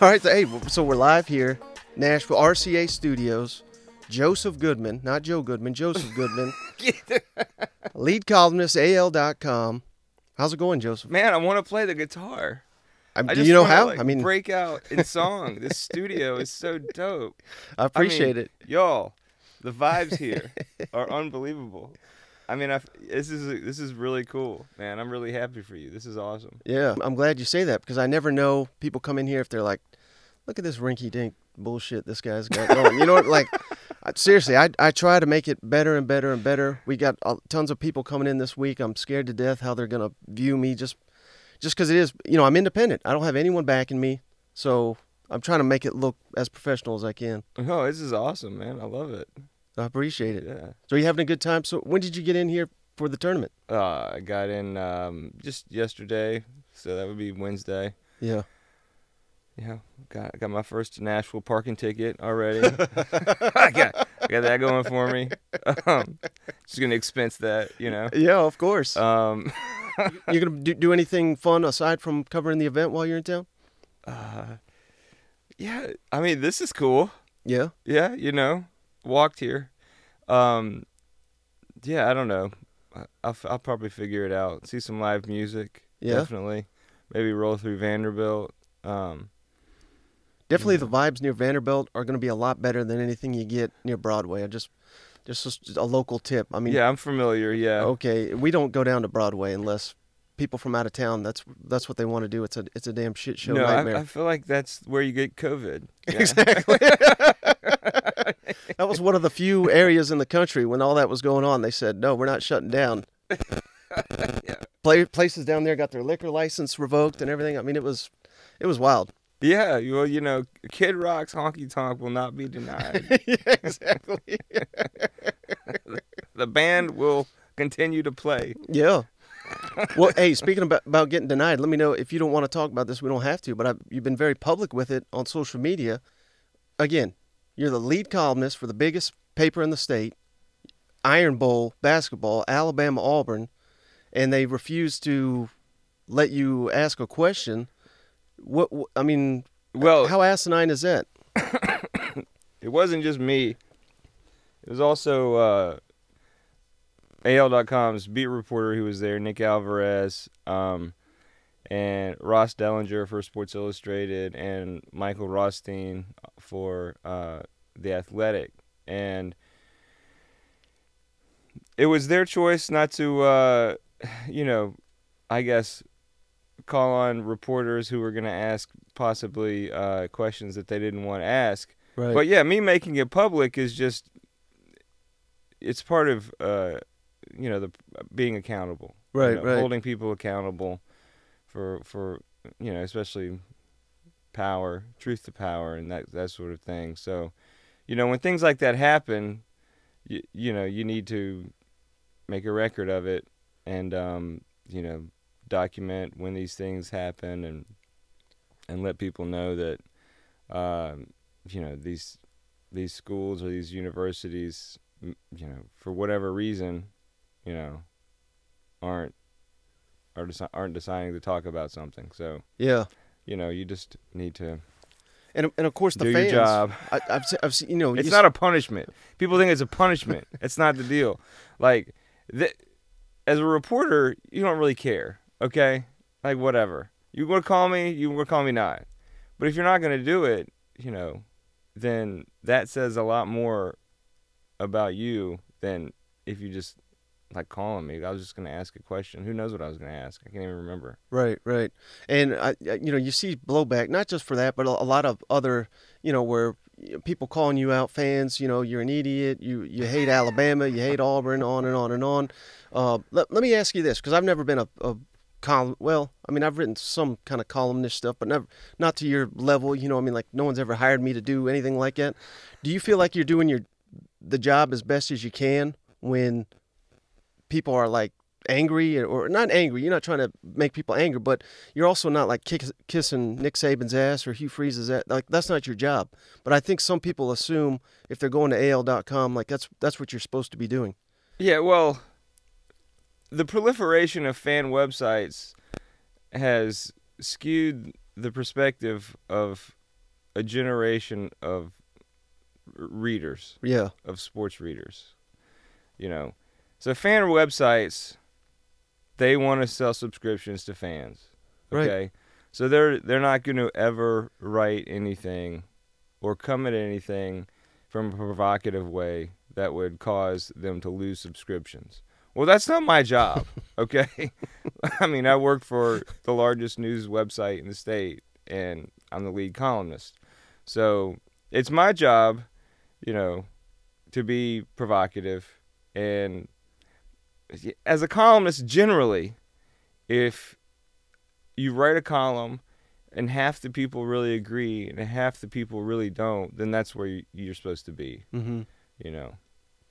All right, so, hey, so we're live here, Nashville RCA Studios. Joseph Goodman, not Joe Goodman, Joseph Goodman, lead columnist, AL.com. How's it going, Joseph? Man, I want to play the guitar. I'm, I do just you know how? like, I mean, break out in song. this studio is so dope. I appreciate it. Y'all, the vibes here are unbelievable. I mean, I, this is this is really cool, man. I'm really happy for you. This is awesome. Yeah, I'm glad you say that because I never know people come in here if they're like, look at this rinky dink bullshit this guy's got going. you know what? Like, I- seriously, I, I try to make it better and better and better. We got uh, tons of people coming in this week. I'm scared to death how they're going to view me just just because it is, you know, I'm independent. I don't have anyone backing me. So I'm trying to make it look as professional as I can. Oh, this is awesome, man. I love it. I appreciate it. Yeah. So you having a good time? So when did you get in here for the tournament? Uh, I got in um, just yesterday, so that would be Wednesday. Yeah. Yeah, got got my first Nashville parking ticket already. I got I got that going for me. Um, just gonna expense that, you know. Yeah, of course. Um, you gonna do, do anything fun aside from covering the event while you're in town? uh, yeah, I mean this is cool. Yeah. Yeah, you know, walked here. Um, yeah, I don't know. I'll f- I'll probably figure it out. See some live music. Yeah. definitely. Maybe roll through Vanderbilt. Um, Definitely, Yeah. the vibes near Vanderbilt are going to be a lot better than anything you get near Broadway. I just, just, just a local tip. I mean, yeah, I'm familiar. Yeah. okay, we don't go down to Broadway unless people from out of town. That's that's what they want to do. It's a it's a damn shit show no, nightmare. I, I feel like that's where you get COVID. Yeah. Exactly. that was one of the few areas in the country when all that was going on. They said, "No, we're not shutting down." yeah. Play, places down there got their liquor license revoked and everything. I mean, it was, it was wild. Yeah, well, you know, Kid Rock's honky tonk will not be denied. yeah, exactly. the band will continue to play. Yeah. Well, hey, speaking about, about getting denied, let me know if you don't want to talk about this. We don't have to, but I, you've been very public with it on social media. Again, you're the lead columnist for the biggest paper in the state, Iron Bowl basketball, Alabama Auburn, and they refuse to let you ask a question. What, what I mean, Well, how asinine is that? it wasn't just me. It was also uh, AL.com's beat reporter who was there, Nick Alvarez, um, and Ross Dellenger for Sports Illustrated, and Michael Rothstein for uh, The Athletic. And it was their choice not to, uh, you know, I guess, call on reporters who were going to ask possibly uh, questions that they didn't want to ask. Right. But yeah, me making it public is just it's part of uh you know the being accountable. you Right, know, right. Holding people accountable for for you know, especially power, truth to power and that that sort of thing. So, you know, when things like that happen, you, you know, you need to make a record of it and um, you know, document when these things happen and and let people know that um, you know these these schools or these universities you know for whatever reason you know aren't are deci- aren't deciding to talk about something. So yeah. you know you just need to And, and of course, the do fans. your job. I, I've, se- I've seen, you know, it's you not a punishment. People think it's a punishment. It's not the deal. Like th- as a reporter you don't really care okay? Like whatever. You gonna call me You gonna call me not. But if you're not going to do it you know then that says a lot more about you than if you just like calling me i was just going to ask a question who knows what i was going to ask i can't even remember Right, right, and I, you know, you see blowback not just for that, but a, a lot of other, you know, where people calling you out, fans, you know, you're an idiot, you you hate Alabama, you hate Auburn, on and on and on. Uh, let, let me ask you this, because I've never been a, a column. Well, I mean, I've written some kind of columnist stuff, but never not to your level. You know, I mean, like no one's ever hired me to do anything like that. Do you feel like you're doing your the job as best as you can when people are like angry or not angry. You're not trying to make people angry, but you're also not like kick, kissing Nick Saban's ass or Hugh Freeze's ass. Like that's not your job. But I think some people assume if they're going to AL.com, like that's that's what you're supposed to be doing. Yeah, well, the proliferation of fan websites has skewed the perspective of a generation of readers Yeah. of sports readers. You know, so fan websites they want to sell subscriptions to fans. Right. Okay, so they're they're not going to ever write anything or come at anything from a provocative way that would cause them to lose subscriptions. Well, that's not my job. Okay, I mean I work for the largest news website in the state, and I'm the lead columnist. So it's my job, you know, to be provocative and as a columnist generally if you write a column and half the people really agree and half the people really don't then that's where you- you're supposed to be Mm-hmm. you know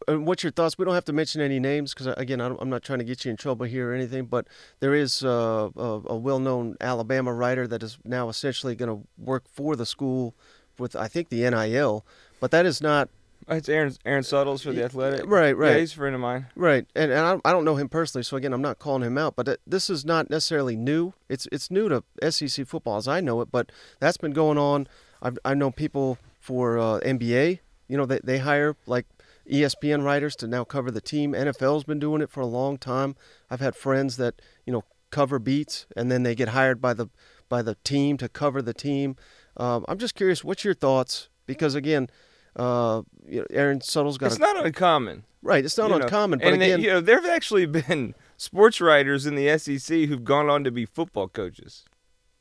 And what's your thoughts? We don't have to mention any names because, again, I am not trying to get you in trouble here or anything. But there is uh, a, a well-known Alabama writer that is now essentially going to work for the school with, I think, the NIL. But that is not it's aaron aaron suttles for the athletic right, yeah right. he's a friend of mine Right, and, and I, I don't know him personally, so again, I'm not calling him out. But this is not necessarily new. It's it's new to SEC football as I know it, but that's been going on. I've, I know people for uh, NBA. You know, they they hire like ESPN writers to now cover the team. NFL's been doing it for a long time. I've had friends that you know cover beats, and then they get hired by the by the team to cover the team. Um, I'm just curious, what's your thoughts? Because again, uh, you know, Aaron Suttles got it's a, not uncommon right. It's not you know. uncommon, but and they- again, you know there have actually been sports writers in the sec who've gone on to be football coaches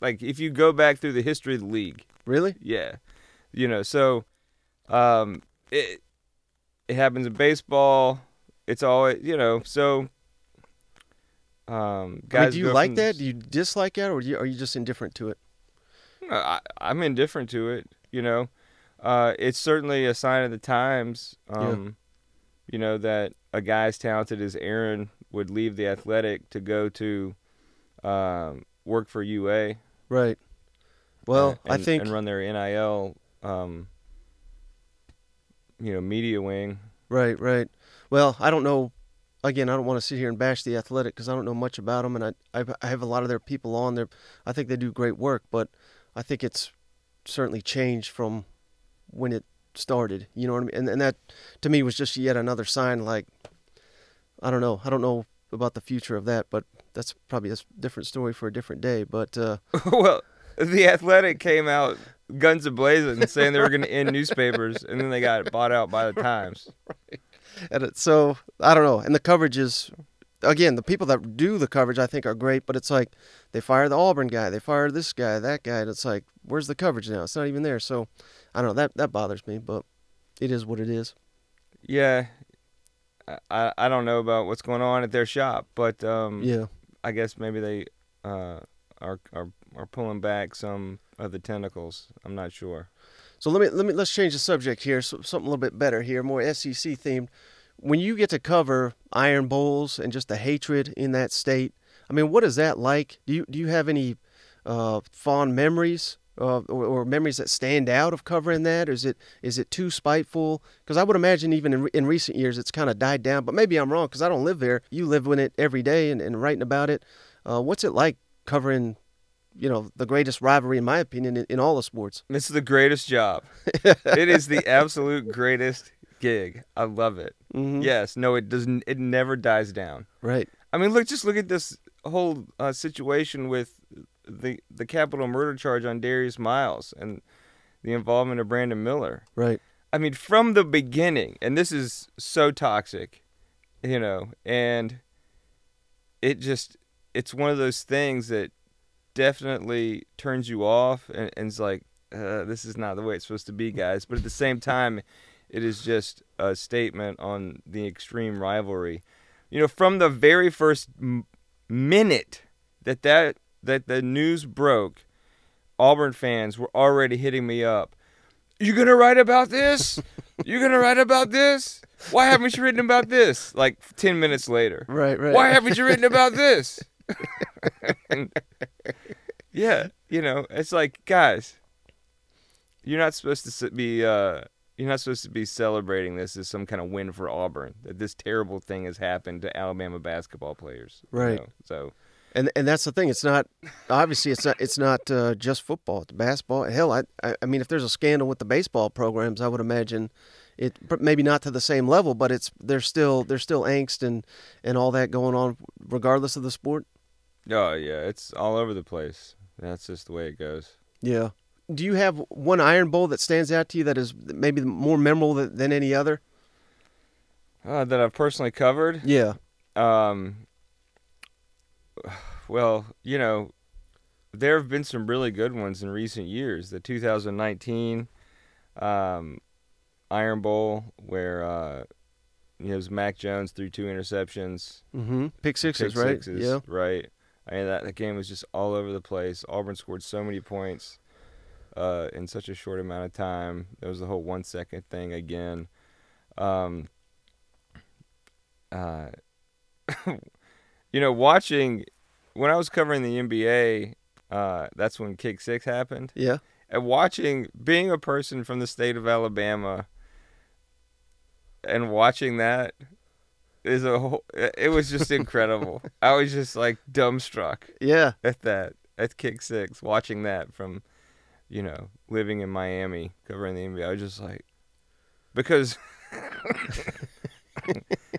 like if you go back through the history of the league really. Yeah, you know, so um, it it happens in baseball. It's always you know, so um, I mean, guys. do you like that? Do you dislike that, or do you, are you just indifferent to it? I, I'm indifferent to it. You know, uh, it's certainly a sign of the times. Um, You know that a guy as talented as Aaron would leave the athletic to go to um, work for UA. Right. Well, uh, I think and run their NIL. Um, you know, media wing. right, right. Well, I don't know. Again, I don't want to sit here and bash the athletic because I don't know much about them, and I, I I have a lot of their people on there. I think they do great work, but I think it's certainly changed from when it started. You know what I mean? And and that to me was just yet another sign. Like I don't know. I don't know about the future of that, but that's probably a different story for a different day. But uh, well, the Athletic came out guns a blazing, saying they were going to end newspapers, and then they got bought out by the Times. Right. And it, so I don't know. And the coverage is, again, the people that do the coverage I think are great, but it's like they fire the Auburn guy, they fire this guy, that guy, and it's like, where's the coverage now? It's not even there. So I don't know. That that bothers me, but it is what it is. Yeah, I- I don't know about what's going on at their shop, but um, Yeah. I guess maybe they uh, are are are pulling back some of the tentacles. I'm not sure. So let me let me let's change the subject here. So, something a little bit better here, more SEC themed. When you get to cover Iron Bowls and just the hatred in that state, I mean, what is that like? Do you do you have any uh, fond memories uh, or, or memories that stand out of covering that? Or is it is it too spiteful? Because I would imagine even in, in recent years it's kind of died down. But maybe I'm wrong because I don't live there. You live with it every day and, and writing about it. Uh, what's it like covering? You know, the greatest rivalry, in my opinion, in, in all the sports. It's the greatest job. it is the absolute greatest gig. I love it. hmm Yes, no, it doesn't. It never dies down. Right. I mean, look, just look at this whole uh, situation with the the capital murder charge on Darius Miles and the involvement of Brandon Miller. Right. I mean, from the beginning, and this is so toxic, you know, and it just it's one of those things that definitely turns you off and, and it's like uh, this is not the way it's supposed to be guys but at the same time it is just a statement on the extreme rivalry you know from the very first m- minute that that that the news broke auburn fans were already hitting me up you gonna write about this you gonna write about this why haven't you written about this like 10 minutes later Right. Right. why haven't you written about this? yeah, you know, it's like, guys, you're not supposed to be, uh, you're not supposed to be celebrating this as some kind of win for Auburn that this terrible thing has happened to Alabama basketball players. you Right. know? So And and that's the thing. It's not obviously it's not it's not uh, just football. It's basketball. Hell, I, I I mean, if there's a scandal with the baseball programs, I would imagine it maybe not to the same level, but it's there's still there's still angst and and all that going on regardless of the sport. oh yeah, it's all over the place. That's just the way it goes. Yeah. Do you have one Iron Bowl that stands out to you that is maybe more memorable than, than any other? Uh, that I've personally covered. Yeah. Um, well, you know, there have been some really good ones in recent years. The 2019 um, Iron Bowl, where uh, you know, it was Mac Jones threw two interceptions, Mm-hmm. Pick sixes, pick right? sixes, Yeah. right. I mean, that, that game was just all over the place. Auburn scored so many points uh, in such a short amount of time. There was the whole one second thing again. Um, uh, you know, watching when I was covering the NBA, uh, that's when Kick Six happened. Yeah. And watching, being a person from the state of Alabama, and watching that is a whole, it was just incredible. I was just like dumbstruck Yeah. at that at Kick Six, watching that from, you know, living in Miami covering the NBA. I was just like, because,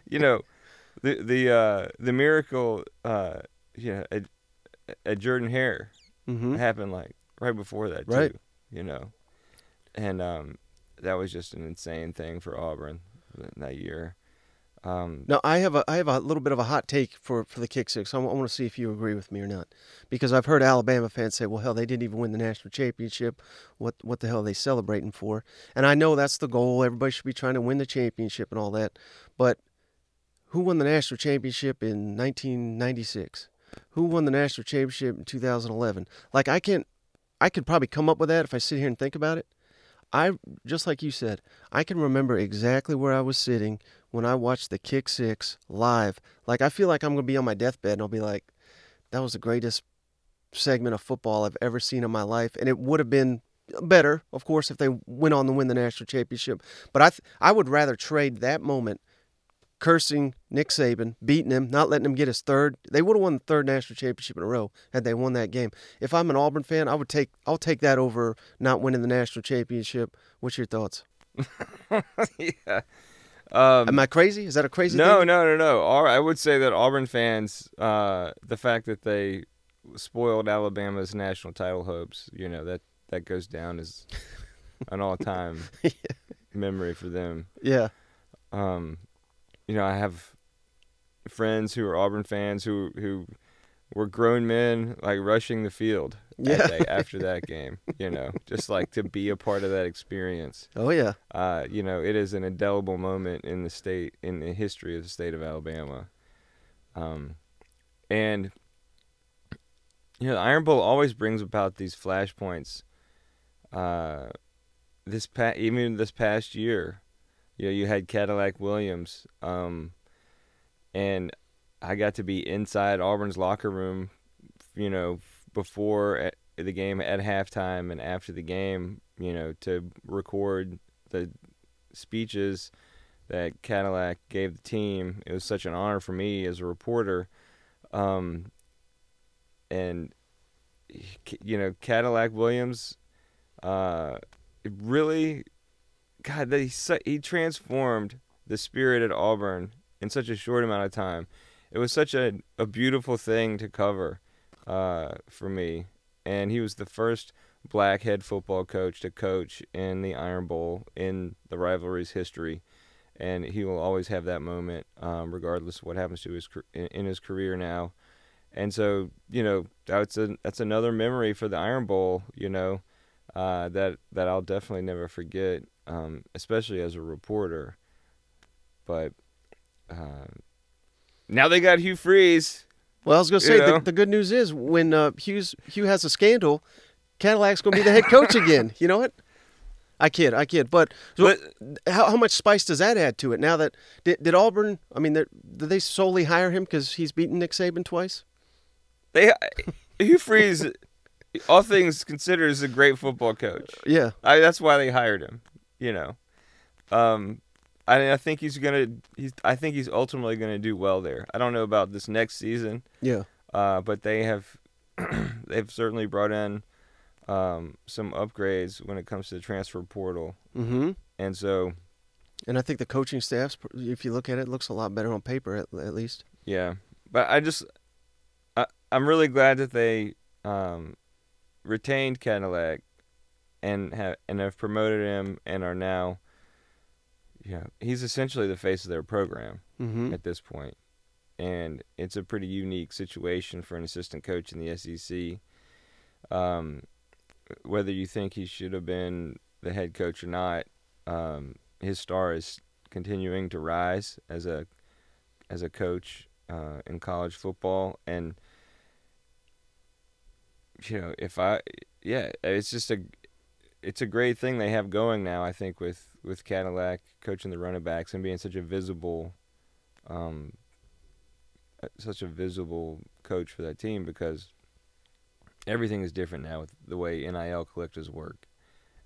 you know, the the uh, the miracle, uh, yeah, at, at Jordan Hare Mm-hmm. happened like right before that too. You know, and um, that was just an insane thing for Auburn that year. Um, Now I have a I have a little bit of a hot take for for the kick six. I want to see if you agree with me or not, because I've heard Alabama fans say, "Well, hell, they didn't even win the national championship. What what the hell are they celebrating for?" And I know that's the goal. Everybody should be trying to win the championship and all that. But who won the national championship in 1996? Who won the national championship in 2011? Like I can't. I could probably come up with that if I sit here and think about it. I just like you said, I can remember exactly where I was sitting when I watched the Kick Six live. Like I feel like I'm gonna be on my deathbed and I'll be like, that was the greatest segment of football I've ever seen in my life, and it would have been better, of course, if they went on to win the national championship. But I th- I would rather trade that moment, cursing Nick Saban, beating him, not letting him get his third. They would have won the third national championship in a row had they won that game. If I'm an Auburn fan, I would take I'll take that over not winning the national championship. What's your thoughts? yeah. Um, Am I crazy? Is that a crazy no, thing? no, no, no. I would say that Auburn fans, uh, the fact that they spoiled Alabama's national title hopes, you know, that that goes down as an all-time memory for them. Yeah. Um, you know, I have friends who are Auburn fans who who were grown men like rushing the field Yeah. that day after that game. You know, just like to be a part of that experience. Oh yeah. Uh, you know, it is an indelible moment in the state, in the history of the state of Alabama. Um, and you know, the Iron Bowl always brings about these flashpoints. Uh, this pa- even this past year, you know, you had Cadillac Williams, um, and I got to be inside Auburn's locker room, you know, before the game at halftime and after the game, you know, to record the speeches that Cadillac gave the team. It was such an honor for me as a reporter. Um, and you know, Cadillac Williams, uh, really, God, that he he transformed the spirit at Auburn in such a short amount of time. It was such a a beautiful thing to cover, uh, for me. And he was the first black head football coach to coach in the Iron Bowl in the rivalry's history, and he will always have that moment, um, regardless of what happens to his in, in his career now. And so, you know, that's a that's another memory for the Iron Bowl, you know, uh, that that I'll definitely never forget, um, especially as a reporter. But uh, now they got Hugh Freeze. Well, I was gonna say the, the good news is when uh, Hughes Hugh has a scandal, Cadillac's gonna be the head coach again. You know what? I kid, I kid. But, so But how, how much spice does that add to it? Now that did, did Auburn? I mean, did they solely hire him because he's beaten Nick Saban twice? they Hugh Freeze, all things considered, is a great football coach. Yeah, I, that's why they hired him. You know, um, I I think he's gonna he's I think he's ultimately gonna do well there. I don't know about this next season, Yeah. uh, but they have they've certainly brought in um, some upgrades when it comes to the transfer portal, Mm-hmm. and so And I think the coaching staffs, if you look at it, looks a lot better on paper at, at least. yeah. But I just I I'm really glad that they um, retained Cadillac and have and have promoted him and are now. Yeah, he's essentially the face of their program. Mm-hmm. at this point. And it's a pretty unique situation for an assistant coach in the SEC. Um, whether you think he should have been the head coach or not, um, his star is continuing to rise as a as a coach uh, in college football. And you know, if I yeah, it's just a it's a great thing they have going now. I think with with Cadillac coaching the running backs and being such a visible um, uh, such a visible coach for that team because everything is different now with the way NIL collectives work,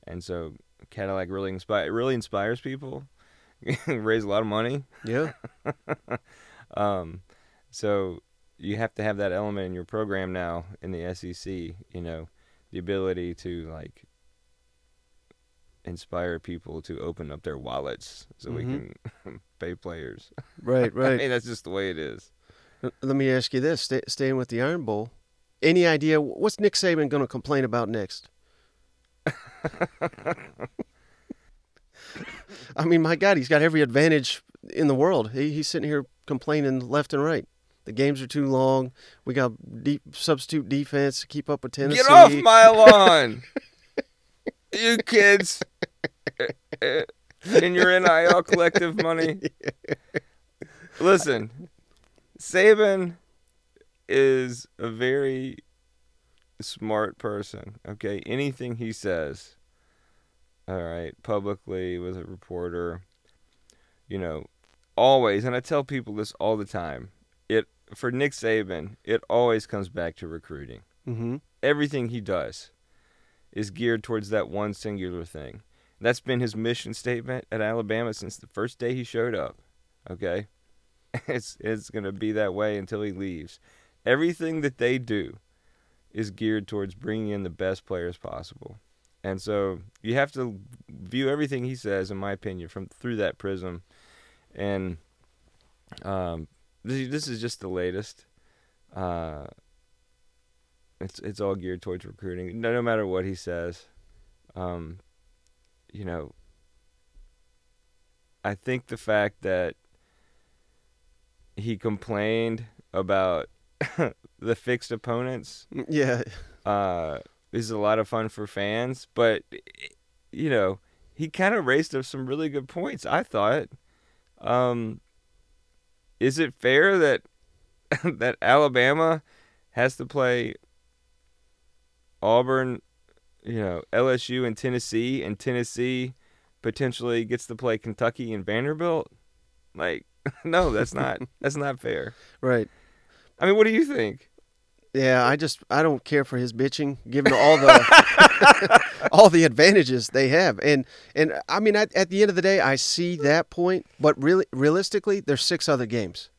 and so Cadillac really inspire really inspires people, raise a lot of money. Yeah. Um, so you have to have that element in your program now in the SEC. You know, the ability to like inspire people to open up their wallets so we Mhm. can pay players. Right. right. I mean, that's just the way it is. Let me ask you this: stay, staying with the Iron Bowl, any idea what's Nick Saban going to complain about next? I mean, my God, he's got every advantage in the world. He, he's sitting here complaining left and right. The games are too long. We got deep substitute defense to keep up with Tennessee. Get off my lawn, you kids! In your NIL collective money. Listen, Saban is a very smart person. Okay, anything he says, all right, publicly with a reporter, you know, always, and I tell people this all the time. It for Nick Saban, it always comes back to recruiting Mm-hmm. everything he does is geared towards that one singular thing. That's been his mission statement at Alabama since the first day he showed up. Okay? It's it's going to be that way until he leaves. Everything that they do is geared towards bringing in the best players possible. And so you have to view everything he says in my opinion from through that prism. And um this, this is just the latest. Uh it's it's all geared towards recruiting. No, no matter what he says, um, you know, I think the fact that he complained about the fixed opponents Yeah. uh, is a lot of fun for fans, but you know, he kind of raised up some really good points. I thought. Um, is it fair that that Alabama has to play Auburn, you know, LSU and Tennessee, and Tennessee potentially gets to play Kentucky and Vanderbilt? Like, no, that's not that's not fair. Right. I mean, what do you think? Yeah, I just I don't care for his bitching, given all the all the advantages they have, and and I mean at, at the end of the day, I see that point, but really realistically, there's six other games,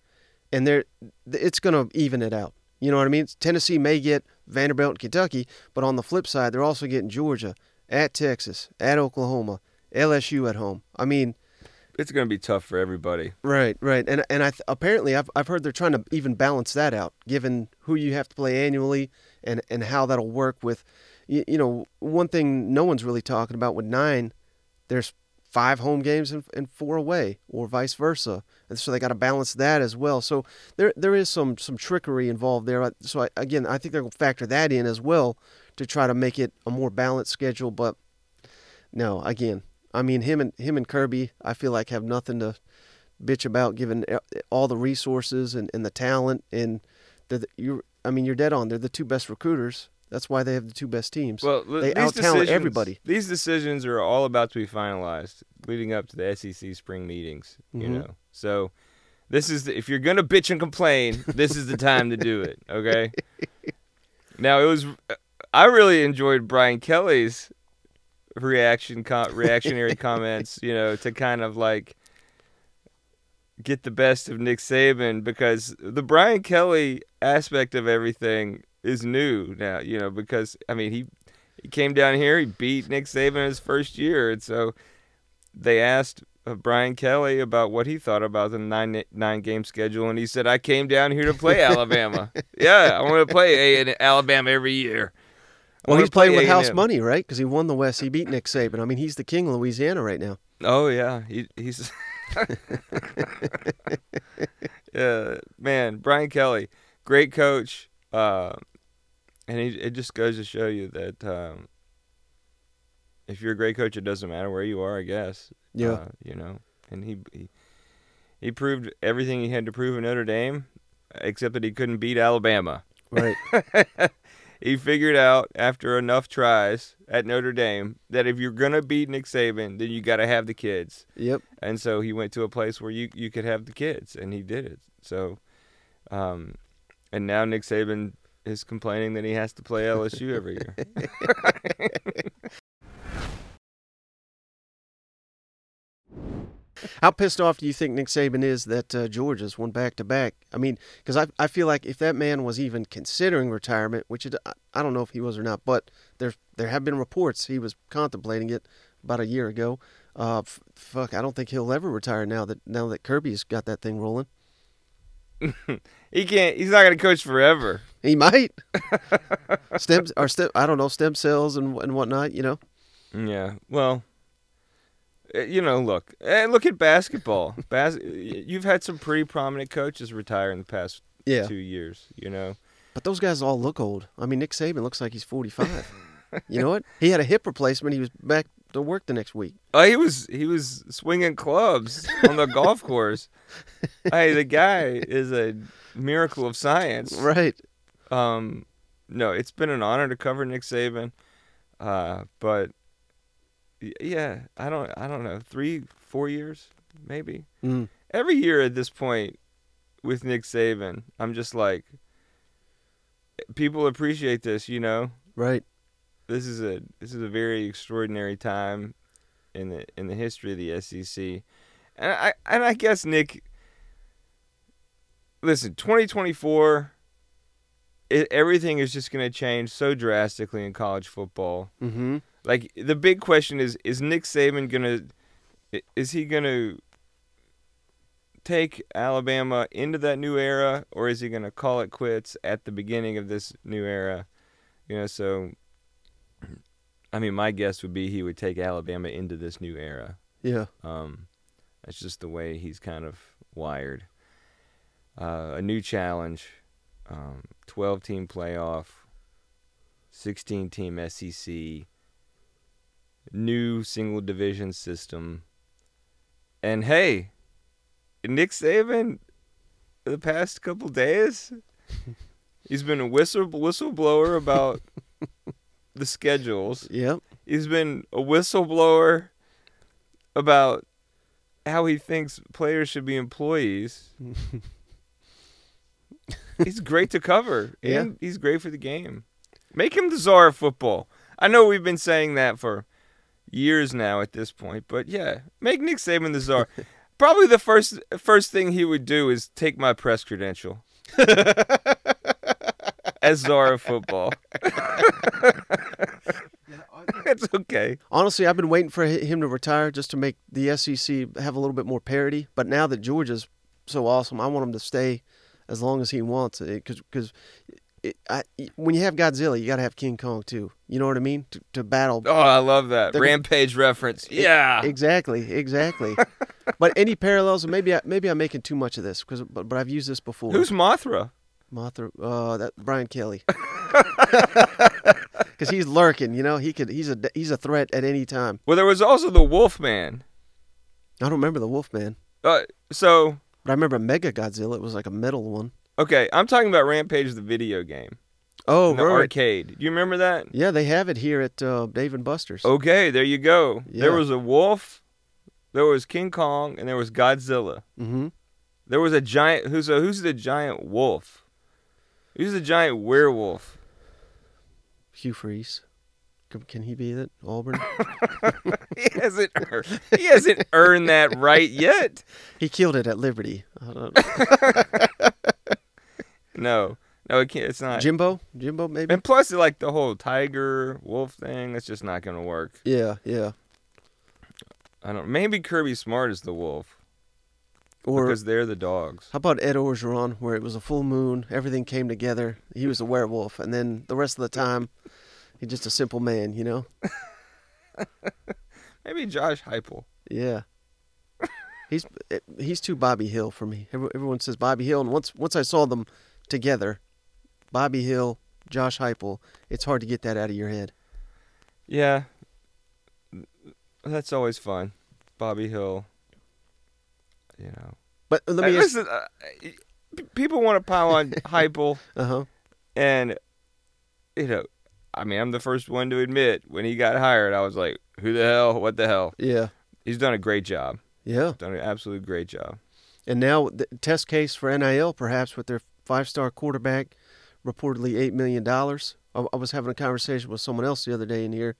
and they're it's going to even it out. You know what I mean? Tennessee may get Vanderbilt and Kentucky, but on the flip side, they're also getting Georgia at Texas, at Oklahoma, LSU at home. I mean, It's going to be tough for everybody. Right, right, and and I th- apparently I've I've heard they're trying to even balance that out, given who you have to play annually and and how that'll work with, you, you know, one thing no one's really talking about with nine, there's five home games and, and four away, or vice versa, and so they got to balance that as well. So there there is some some trickery involved there. So I, again, I think they're going to factor that in as well to try to make it a more balanced schedule. But no, again, I mean him and him and Kirby, I feel like have nothing to bitch about given all the resources and, and the talent and the, you I mean you're dead on. They're the two best recruiters. That's why they have the two best teams. Well, They out-talent everybody. These decisions are all about to be finalized, leading up to the SEC spring meetings. You Mhm. know, so this is the, if you're gonna bitch and complain, this is the time to do it. Okay. now it was, I really enjoyed Brian Kelly's reaction com- reactionary comments, you know, to kind of like get the best of Nick Saban because the Brian Kelly aspect of everything is new now, you know, because I mean he he came down here, he beat Nick Saban his first year, and so they asked uh, Brian Kelly about what he thought about the nine nine game schedule, and he said, "I came down here to play Alabama. yeah, I want to play a- Alabama every year." I Well, he's playing play with house A&M." money, right? Because he won the West. He beat Nick Saban. I mean, he's the king of Louisiana right now. Oh yeah, he, he's yeah, man. Brian Kelly, great coach, uh, and he, it just goes to show you that um, if you're a great coach, it doesn't matter where you are. I guess. Yeah. Uh, you know, and he, he he proved everything he had to prove in Notre Dame, except that he couldn't beat Alabama. Right. he figured out after enough tries at Notre Dame that if you're gonna beat Nick Saban, then you got to have the kids. yep. And so he went to a place where you you could have the kids, and he did it. So, um, and now Nick Saban is complaining that he has to play LSU every year. How pissed off do you think Nick Saban is that uh, Georgia's won back to back? I mean, because I, I feel like if that man was even considering retirement, which it, I, I don't know if he was or not, but there there have been reports he was contemplating it about a year ago. Uh, f- fuck, I don't think he'll ever retire now that now that Kirby's got that thing rolling. he can't. He's not gonna coach forever. He might stem or stem. I don't know stem cells and and whatnot. You know. Yeah. Well, eh, you know, look, eh, look at basketball. Bas- you've had some pretty prominent coaches retire in the past Yeah. two years. You know. But those guys all look old. I mean, Nick Saban looks like he's 45. you know what? He had a hip replacement. He was back to work the next week. Oh, he was he was swinging clubs on the golf course. Hey, the guy is a miracle of science. Right. Um, no, it's been an honor to cover Nick Saban. Uh, but yeah, I don't I don't know three four years maybe Mm. every year at this point with Nick Saban. I'm just like people appreciate this, you know. Right. This is a this is a very extraordinary time in the in the history of the SEC, and I and I guess Nick. Listen, twenty twenty four. Everything is just going to change so drastically in college football. Mm-hmm. Like the big question is: Is Nick Saban gonna? Is he gonna take Alabama into that new era, or is he gonna call it quits at the beginning of this new era? You know, so I mean, my guess would be he would take Alabama into this new era. Yeah. Um, that's just the way he's kind of wired. Uh, a new challenge, um, 12 team playoff, 16 team SEC, new single division system. And hey, Nick Saban, the past couple days, he's been a whistle whistleblower about the schedules. Yep. He's been a whistleblower about how he thinks players should be employees. he's great to cover, Yeah. and he's great for the game. Make him the czar of football. I know we've been saying that for years now at this point, but yeah, make Nick Saban the czar. Probably the first first thing he would do is take my press credential as czar of football. it's okay. Honestly, I've been waiting for him to retire just to make the SEC have a little bit more parity. But now that Georgia's so awesome, I want him to stay as long as he wants. Because because when you have Godzilla, you got to have King Kong too. You know what I mean? To, to battle. Oh, I love that They're- rampage reference. Yeah. Exactly, exactly. but any parallels? Maybe I, maybe I'm making too much of this because but, but I've used this before. Who's Mothra? Mothra? Uh, that Brian Kelly. Because he's lurking, you know. He could. He's a he's a threat at any time. Well, there was also the Wolfman. I don't remember the Wolfman, Uh, so but I remember Mega Godzilla. It was like a metal one. okay, I'm talking about Rampage, the video game, Oh, the right. arcade. Do you remember that? Yeah, they have it here at uh, Dave and Buster's. Okay, there you go. There was a wolf, there was King Kong, and there was Godzilla. Mm-hmm. There was a giant. Who's a, who's the giant wolf? Who's the giant werewolf? Hugh Freeze. Can he be it? Auburn. he hasn't earned, he hasn't earned that right yet. he killed it at Liberty. I don't know. No, no, it can't. It's not. Jimbo. Jimbo maybe. And plus, like the whole tiger wolf thing, that's just not gonna work. Yeah, yeah. I don't. Maybe Kirby Smart is the wolf Or because they're the dogs. how about Ed Orgeron, where it was a full moon, everything came together. He was a werewolf, and then the rest of the time, he's just a simple man. You know. Maybe Josh Heupel. Yeah. He's eh, he's too Bobby Hill for me. Everyone says Bobby Hill, and once once I saw them together, Bobby Hill, Josh Heupel, it's hard to get that out of your head. Yeah, that's always fun. Bobby Hill. You know. But let Hey, me ask. listen. Uh, people want to pile on Heupel, Uh huh. and you know, I mean, I'm the first one to admit when he got hired, I was like, "Who the hell? What the hell?" Yeah. He's done a great job. Yeah. Done an absolute great job. And now the test case for NIL, perhaps with their five-star quarterback, reportedly eight million dollars. I, I was having a conversation with someone else the other day in here.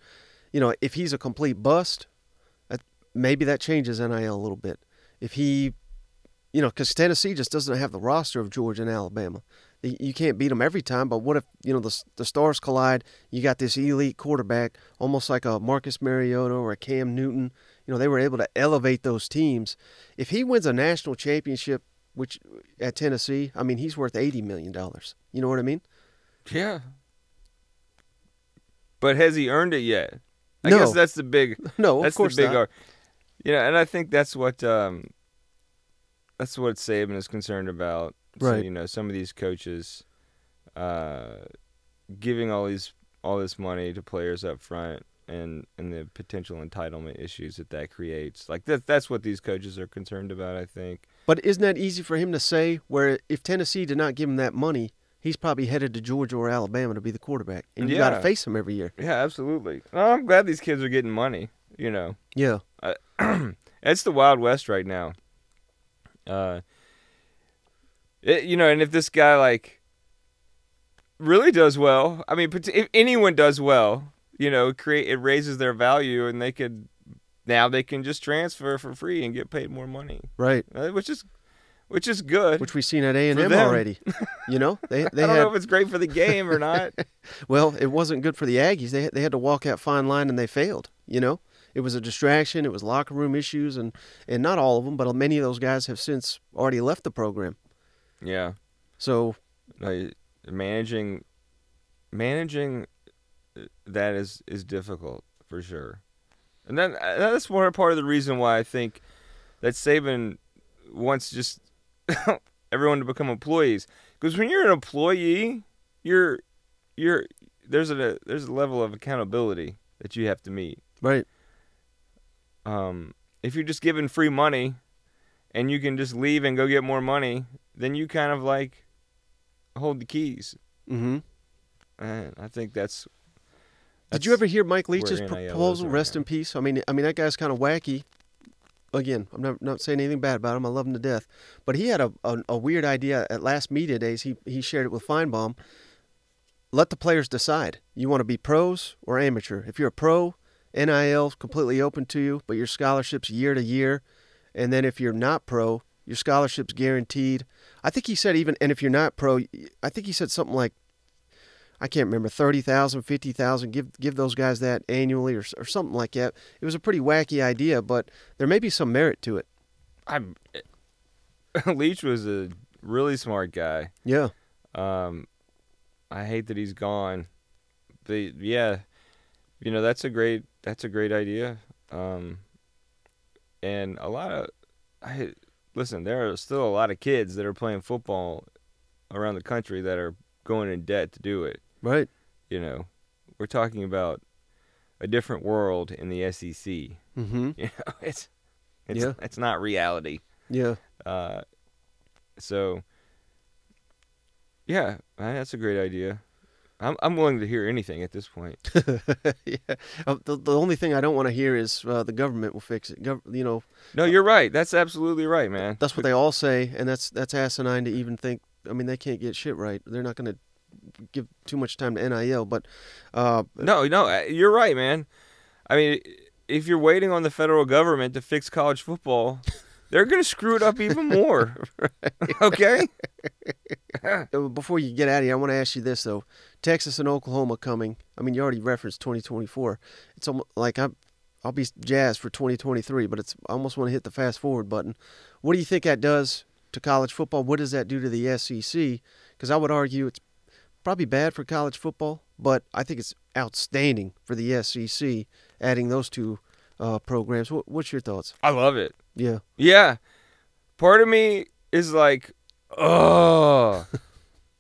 You know, if he's a complete bust, maybe that changes NIL a little bit. If he, you know, because Tennessee just doesn't have the roster of Georgia and Alabama. You can't beat them every time, but what if you know the the stars collide? You got this elite quarterback, almost like a Marcus Mariota or a Cam Newton. You know, they were able to elevate those teams. If he wins a national championship, which uh, at Tennessee, I mean, he's worth eighty million dollars. You know what I mean? Yeah. But has he earned it yet? I No. guess that's the big No, that's of course the big not. ar- you know, and I think that's what um that's what Saban is concerned about. So, Right. you know, some of these coaches uh giving all these all this money to players up front and and the potential entitlement issues that that creates. Like that that's what these coaches are concerned about, I think. But isn't that easy for him to say? Where if Tennessee did not give him that money, he's probably headed to Georgia or Alabama to be the quarterback, and you got to face him every year. Yeah, absolutely. Well, I'm glad these kids are getting money, you know. Yeah, it's the Wild West right now. Uh, it, you know, and if this guy like really does well, I mean, if anyone does well, you know, create it raises their value, and they could now they can just transfer for free and get paid more money, right. uh, which is which is good. Which we've seen at A and M already. You know, they they I don't had know if it's great for the game or not. well, it wasn't good for the Aggies. They they had to walk that fine line and they failed. You know, it was a distraction. It was locker room issues, and and not all of them, but many of those guys have since already left the program. yeah, So like, managing managing uh, that is is difficult for sure and then uh, that's more part of the reason why i think that saban wants just everyone to become employees because when you're an employee you're you're there's a there's a level of accountability that you have to meet right, um if you're just given free money and you can just leave and go get more money then you kind of like hold the keys mm-hmm. And I think that's. Did you ever hear Mike Leach's where NIL is proposal? right Rest now. in peace. I mean, I mean that guy's kind of wacky. Again, I'm not not saying anything bad about him. I love him to death, but he had a a, a weird idea at last media days. He he shared it with Finebaum. Let the players decide. You want to be pros or amateur. If you're a pro, NIL is completely open to you, but your scholarship's year to year. And then if you're not pro, your scholarship's guaranteed. I think he said even, and if you're not pro, I think he said something like I can't remember 30,000, 50,000 give give those guys that annually or or something like that. It was a pretty wacky idea, but there may be some merit to it. I'm. Leach was a really smart guy. Yeah. Um, I hate that he's gone. But yeah, you know that's a great that's a great idea. Um, and a lot of I listen. There are still a lot of kids that are playing football around the country that are going in debt to do it. Right. You know, we're talking about a different world in the SEC. Mm-hmm. You know, it's it's Yeah. it's not reality. Yeah. Uh, so yeah, that's a great idea. I'm I'm willing to hear anything at this point. yeah. Uh, The, the only thing I don't want to hear is uh, the government will fix it. Gov- you know, No, you're right. That's absolutely right, man. that's what they all say, and that's that's asinine to even think. I mean, they can't get shit right. They're not going to give too much time to NIL, but uh, No, no, uh, you're right, man. I mean, if you're waiting on the federal government to fix college football, they're going to screw it up even more. okay? Before you get out of here, I want to ask you this though: Texas and Oklahoma coming. I mean, you already referenced 2024. It's almost like I'm, I'll be jazzed for 2023, but it's I almost want to hit the fast forward button. What do you think that does to college football? What does that do to the SEC? Because I would argue it's probably bad for college football, but I think it's outstanding for the SEC adding those two uh, programs. What, what's your thoughts? I love it. Yeah. Yeah. Part of me is like, oh,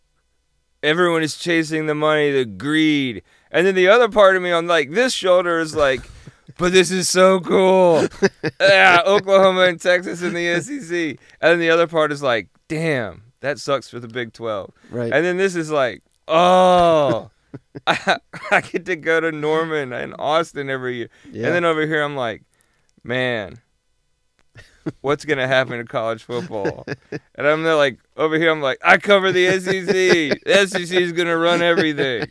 everyone is chasing the money, the greed. And then the other part of me on like this shoulder is like, but this is so cool. yeah, Oklahoma and Texas in the SEC. And then the other part is like, damn, that sucks for the Big 12. Right. And then this is like, oh, I, I get to go to Norman and Austin every year. Yeah. And then over here, I'm like, man, what's going to happen to college football? and I'm there like, over here, I'm like, I cover the SEC. The SEC is going to run everything.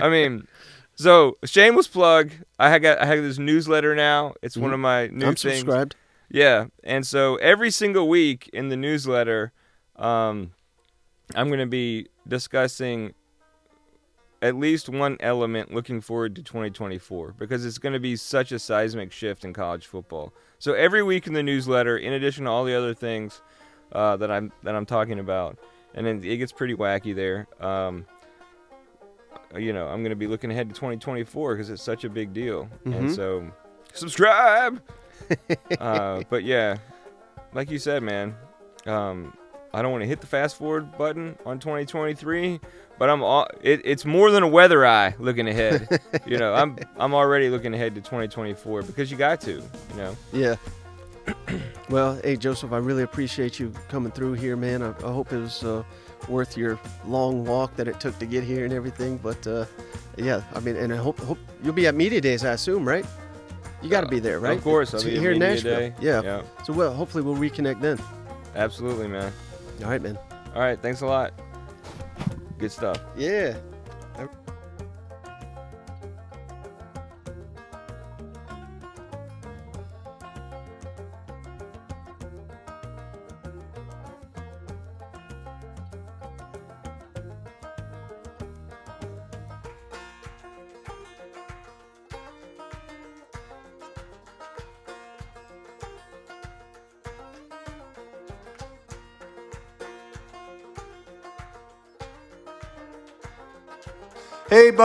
I mean, so shameless plug. I got I have this newsletter now. It's one Mhm. of my new I'm things. subscribed. Yeah, and so every single week in the newsletter, um, I'm going to be discussing at least one element looking forward to 2024 because it's going to be such a seismic shift in college football. So every week in the newsletter, in addition to all the other things uh, that I'm that I'm talking about, and then it gets pretty wacky there. Um, you know, I'm going to be looking ahead to 2024 because it's such a big deal, and Mhm. so subscribe. uh, but yeah, like you said, man, um, I don't want to hit the fast forward button on 2023, but I'm all, it, it's more than a weather eye looking ahead. you know, I'm I'm already looking ahead to 2024 because you got to, you know. Yeah. well, hey Joseph, I really appreciate you coming through here, man. I, I hope it was uh, worth your long walk that it took to get here and everything. But uh, yeah, I mean, and I hope hope you'll be at media days, I assume, right? You got to be there, right? Of course, I'll So be here in Nashville. Day. Yeah. yeah, So well, hopefully we'll reconnect then. absolutely, man. All right, man. All right, thanks a lot. Good stuff. Yeah.